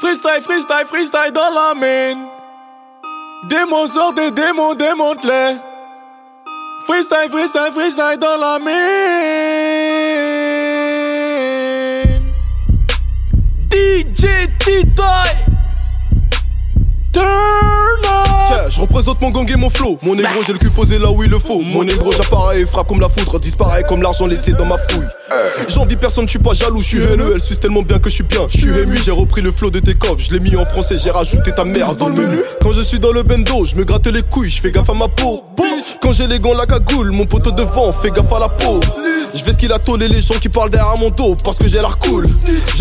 Freestyle, freestyle, freestyle dans la mine. Démon sortez, démon, démonte-les. Freestyle, freestyle, freestyle dans la mine. DJ T-Toy. Représente mon gang et mon flow. Mon négro, j'ai le cul posé là où il le faut. Mon négro, j'apparais et frappe comme la foudre. Disparaît comme l'argent laissé dans ma fouille. J'envie personne, je suis pas jaloux, je suis haineux. Elle suce tellement bien que je suis bien. Je suis ému, j'ai repris le flow de tes coffres. Je l'ai mis en français, j'ai rajouté ta merde dans le menu. Quand je suis dans le bendo, je me gratte les couilles, je fais gaffe à ma peau. Quand j'ai les gants, la cagoule, mon poteau devant, fais gaffe à la peau. Je vais ce qu'il a tolé les gens qui parlent derrière mon dos parce que j'ai l'air cool.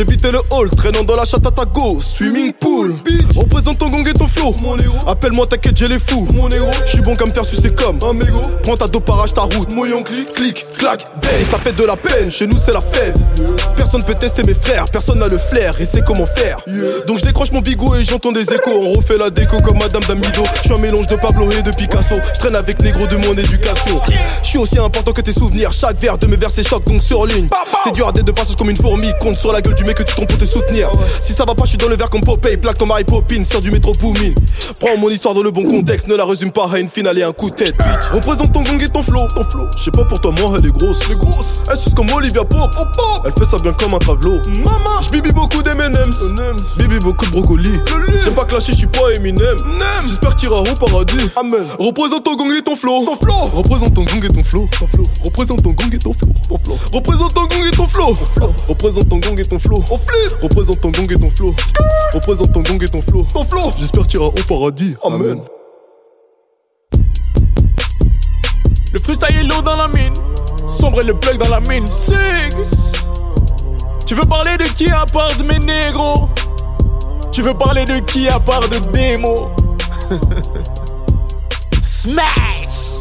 Vité le hall, traînant dans la chatte à ta go, swimming pool. Représente ton gang et ton flow. Mon Appelle-moi, t'inquiète, j'ai les fous. Mon Je suis bon comme faire sucer comme un mégot. Prends ta dope, arrache ta route. Moyen clic, clic, clac, bang. Ça fait de la peine, chez nous c'est la fête. Personne peut tester mes frères, personne n'a le flair et sait comment faire. Donc je décroche mon bigot et j'entends des échos. On refait la déco comme Madame Damido. Je suis un mélange de Pablo et de Picasso. Je traîne avec négro de mon éducation. Je suis aussi important que tes souvenirs. Chaque verre de mes versets choc donc sur ligne. C'est dur à de passage comme une fourmi. Compte sur la gueule du mec que tu trompes pour te soutenir. Si ça va pas, je suis dans le verre comme Popeye. Plaque ton mari Popine sur du métro booming. Prends mon histoire dans le bon contexte. Ne la résume pas à une finale et un coup de tête. Bitch. Représente ton gang et ton flow. Ton flow. Je sais pas pour toi, moi elle est grosse. Elle est grosse. Elle suce comme Olivia Pop. Elle fait ça bien comme un travelo. Maman. Je bibi beaucoup d'M&M's. Bibi beaucoup de brocoli. J'aime pas clasher, je suis pas Eminem. J'espère qu'il ira au paradis. Amen. Représente ton gang et ton flow. Ton flow. Représente ton gang et ton flow. Ton flow. Représente ton gang et ton flow. Représente ton gang et ton flow. Représente ton gang et ton flow. Représente ton gang et ton flow. Représente ton gang et ton flow. Ton flow. J'espère ira au paradis. Amen. Le freestyle est lourd dans la mine. Sombre et le plug dans la mine. Six. Tu veux parler de qui à part de mes négros? Tu veux parler de qui à part de démo Smash